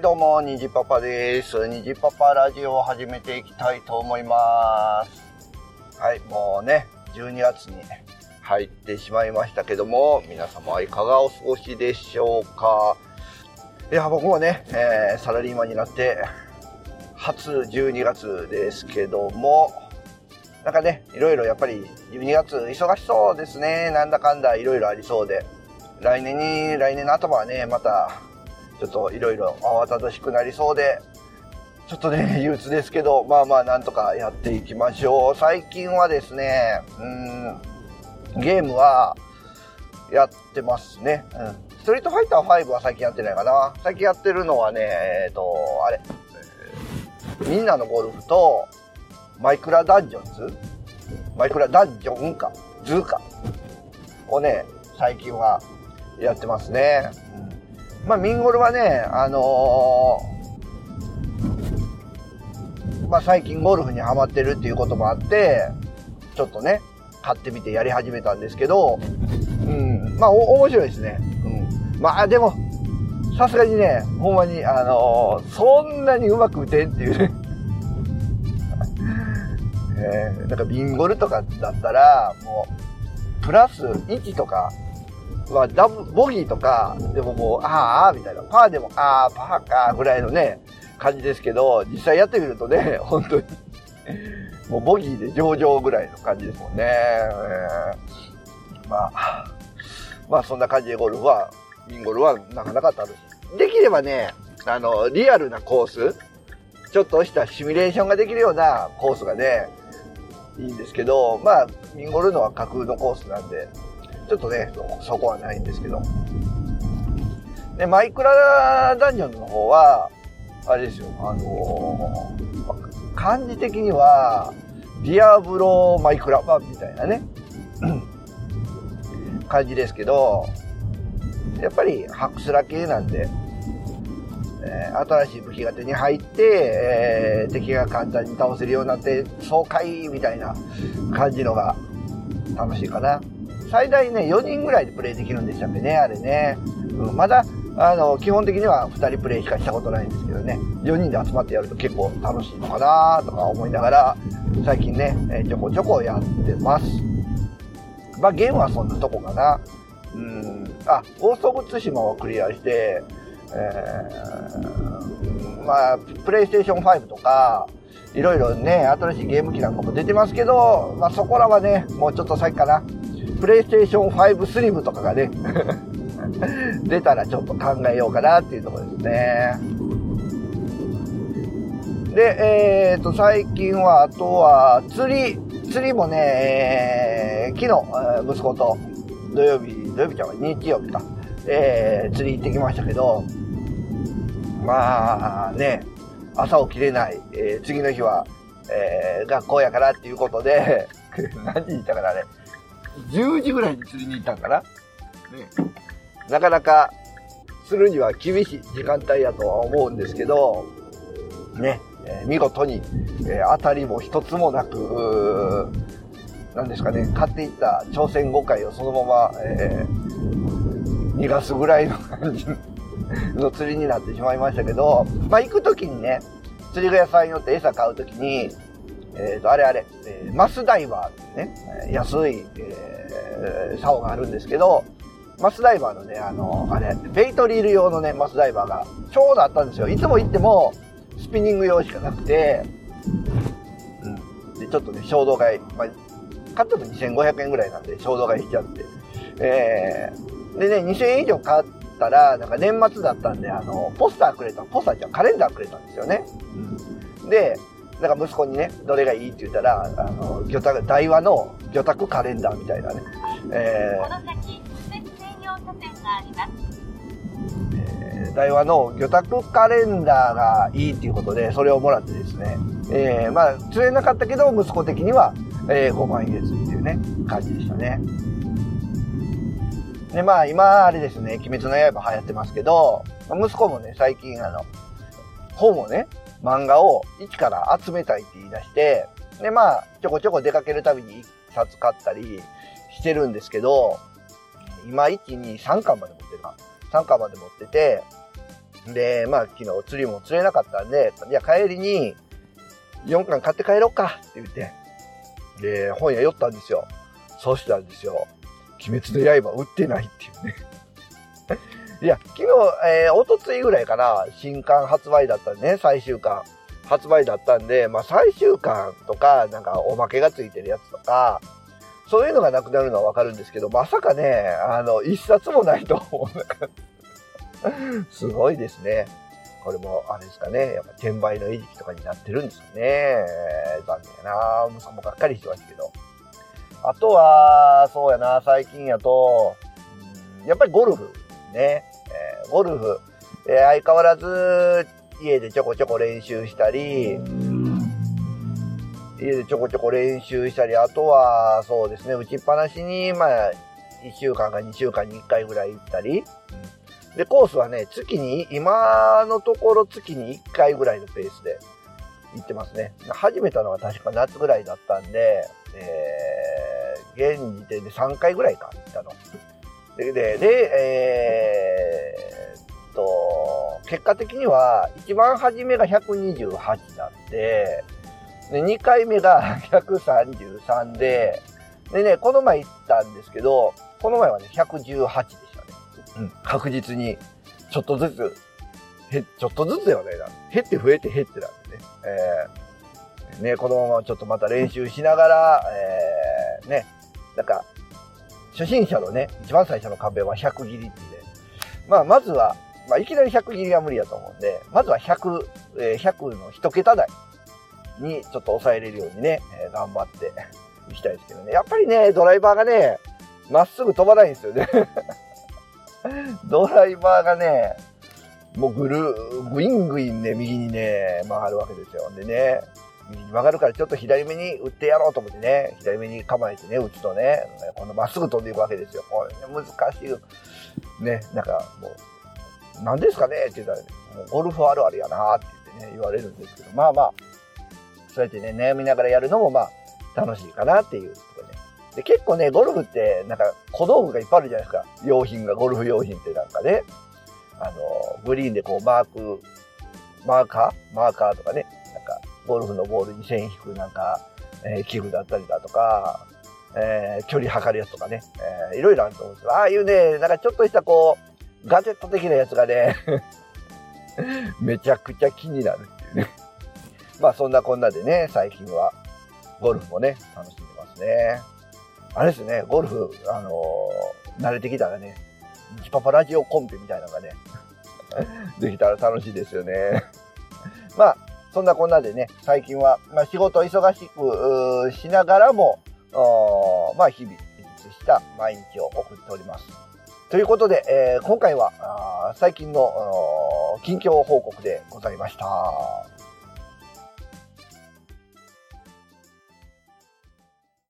はい、どうも、にじパパです。にじパパラジオを始めていきたいと思います。はい、もうね、12月に入ってしまいましたけども、皆様はいかがお過ごしでしょうか。いや、僕もね、えーサラリーマンになって、初12月ですけども、なんかね、いろいろやっぱり12月忙しそうですね。なんだかんだいろいろありそうで。来年に、来年の頭はね、また、ちょっといろいろ慌ただしくなりそうで、ちょっとね、憂鬱ですけど、まあまあなんとかやっていきましょう。最近はですね、うん、ゲームはやってますね。うん。ストリートファイター5は最近やってないかな。最近やってるのはね、えっ、と、あれ、みんなのゴルフと、マイクラダンジョンズ？マイクラダンジョンか、ズーか？をね、最近はやってますね。うまあ、ミンゴルはね、あのーまあ、最近ゴルフにハマってるっていうこともあって、ちょっとね、買ってみてやり始めたんですけど、うん、まあ、お、面白いですね。うん。まあ、でも、さすがにね、ほんまに、あのーそんなにうまく打てんっていうね。えーなんかビンゴルとかだったら、もう、プラス1とか、まあ、ダブ、ボギーとか、でももう、ああみたいな、パーでも、あーパーか、ぐらいのね、感じですけど、実際やってみるとね、本当に、もうボギーで上々ぐらいの感じですもんね。えーまあ、まあそんな感じでゴルフは、ビンゴルはなかなか楽しい。できればね、あの、リアルなコース、ちょっとしたシミュレーションができるようなコースがね、いいんですけど、まあ、ビンゴルのは架空のコースなんで、ちょっとね、そこはないんですけど。で、マイクラダンジョンの方は、あれですよ、あのー漢字的には、ディアブロマイクラ版みたいなね、感じですけど、やっぱりハクスラ系なんで、えー新しい武器が手に入って、えー敵が簡単に倒せるようになって、爽快みたいな感じのが楽しいかな。最大ね、4人ぐらいでプレイできるんでしたっけね、あれね。うん、まだ、あの、基本的には2人プレイしかしたことないんですけどね、4人で集まってやると結構楽しいのかなとか思いながら、最近ね、えちょこちょこやってます。まあ、ゲームはそんなとこかな。うん、あ、ゴースト・ブ・ツシマをクリアして、えーまあ、プレイステーション5とか、いろいろね、新しいゲーム機なんかも出てますけど、まあそこらはね、もうちょっと先かな。プレイステーション5スリムとかがね、出たらちょっと考えようかなっていうところですね。で、えっ、と、最近は、あとは、釣り、釣りもね、えー昨日、息子と土曜日、土曜日ちゃうわ日曜日か、えー釣り行ってきましたけど、まあね、朝起きれない、えー次の日は、えー学校やからっていうことで、何時に行ったかなあれ、10時ぐらいに釣りに行ったんかな、ね、なかなか釣るには厳しい時間帯やとは思うんですけど、ね、えー見事に、えー当たりも一つもなく、うーなんですかね、買っていった朝鮮5回をそのまま、えー逃がすぐらいの感じの釣りになってしまいましたけど、まあ行くときにね、釣り具屋さんによって餌買うときに、えっ、と、あれあれ、えーマスダイバーってね、安い、えー竿があるんですけど、マスダイバーのね、あの、あれ、ベイトリール用のね、マスダイバーがちょうどあったんですよ。いつも行っても、スピニング用しかなくて、うん。で、ちょっとね、衝動買い、まあ、買っても2500円ぐらいなんで、衝動買いしちゃって。えー、でね、2000円以上買ったら、なんか年末だったんで、あの、ポスターくれた、ポスターじゃカレンダーくれたんですよね。うん。で、なんか息子にね、どれがいいって言ったら、あの、魚拓、台湾の魚拓カレンダーみたいなね。えーこの先、専用車線があります。えー台湾の魚拓カレンダーがいいっていうことで、それをもらってですね、えーまあ、釣れなかったけど、息子的には、えー5万円ですっていうね、感じでしたね。で、まあ、今、あれですね、鬼滅の刃流行ってますけど、息子もね、最近、あの、本をね、漫画を一から集めたいって言い出して、で、まあ、ちょこちょこ出かけるたびに一冊買ったりしてるんですけど、今、1、2、3巻まで持ってるか。3巻まで持ってて、で、まあ昨日釣りも釣れなかったんで、いや帰りに4巻買って帰ろうかって言って、で、本屋寄ったんですよ。そうしたんですよ。鬼滅の刃売ってないっていうね。いや、昨日、えー、おとついぐらいかな、新刊発売だったんでね、最終巻。発売だったんで、まあ最終巻とか、なんかおまけがついてるやつとか、そういうのがなくなるのはわかるんですけど、まさかね、あの、一冊もないと思う。すごいですね。これも、あれですかね、やっぱ転売の餌食とかになってるんですよね。残念やな息子もがっかりしてましたけど。あとは、そうやな、最近やと、やっぱりゴルフね。ゴルフ、えー、相変わらず家でちょこちょこ練習したり、家でちょこちょこ練習したり、あとは、そうですね、打ちっぱなしに、まあ、1週間か2週間に1回ぐらい行ったり、で、コースはね、月に、今のところ月に1回ぐらいのペースで行ってますね。始めたのは確か夏ぐらいだったんで、えー、現時点で3回ぐらいか、行ったの。で、で、でえー、結果的には、一番初めが128なんで、で、2回目が 133で、でね、この前行ったんですけど、この前はね、118でしたね。うん、確実に、ちょっとずつ、へ、ちょっとずつよね。減って増えて減ってなんでね。えー、ね、このままちょっとまた練習しながら、えー、ね、なんか、初心者のね、一番最初の壁は100切りってね。まあ、まずは、まあ、いきなり100切りは無理だと思うんで、まずは100、えー、100の1桁台にちょっと抑えれるようにね、えー、頑張っていきたいですけどね。やっぱりね、ドライバーがね、まっすぐ飛ばないんですよね ドライバーがね、もうぐる、ぐいんぐいんね、右にね、曲がるわけですよ。でね、右に曲がるからちょっと左目に打ってやろうと思ってね、左目に構えてね、打つとね、このまっすぐ飛んでいくわけですよ。これね、難しい。ね、なんかもう、何ですかねって言ったらね、もうゴルフあるあるやなって言ってね、言われるんですけど、まあまあ、そうやってね、悩みながらやるのもまあ、楽しいかなっていうとこね。で、結構ね、ゴルフって、なんか小道具がいっぱいあるじゃないですか。用品が、ゴルフ用品ってなんかね。あの、グリーンでこうマーク、マーカーマーカーとかね。なんか、ゴルフのボールに線引くなんか、えー、器具だったりだとか、えー、距離測るやつとかね。えー、いろいろあると思うんですけど、ああいうね、なんかちょっとしたこう、ガジェット的なやつがね めちゃくちゃ気になるっていうね まあそんなこんなでね、最近はゴルフもね、楽しんでますね。あれですね、ゴルフ、あのー、慣れてきたらね、チパパラジオコンペみたいなのがね、できたら楽しいですよね。まあ、そんなこんなでね、最近は、まあ仕事忙しくしながらも、まあ日々、充実した毎日を送っております。ということで、えー、今回は、最近の近況報告でございました。